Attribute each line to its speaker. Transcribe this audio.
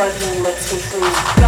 Speaker 1: bedroom looks include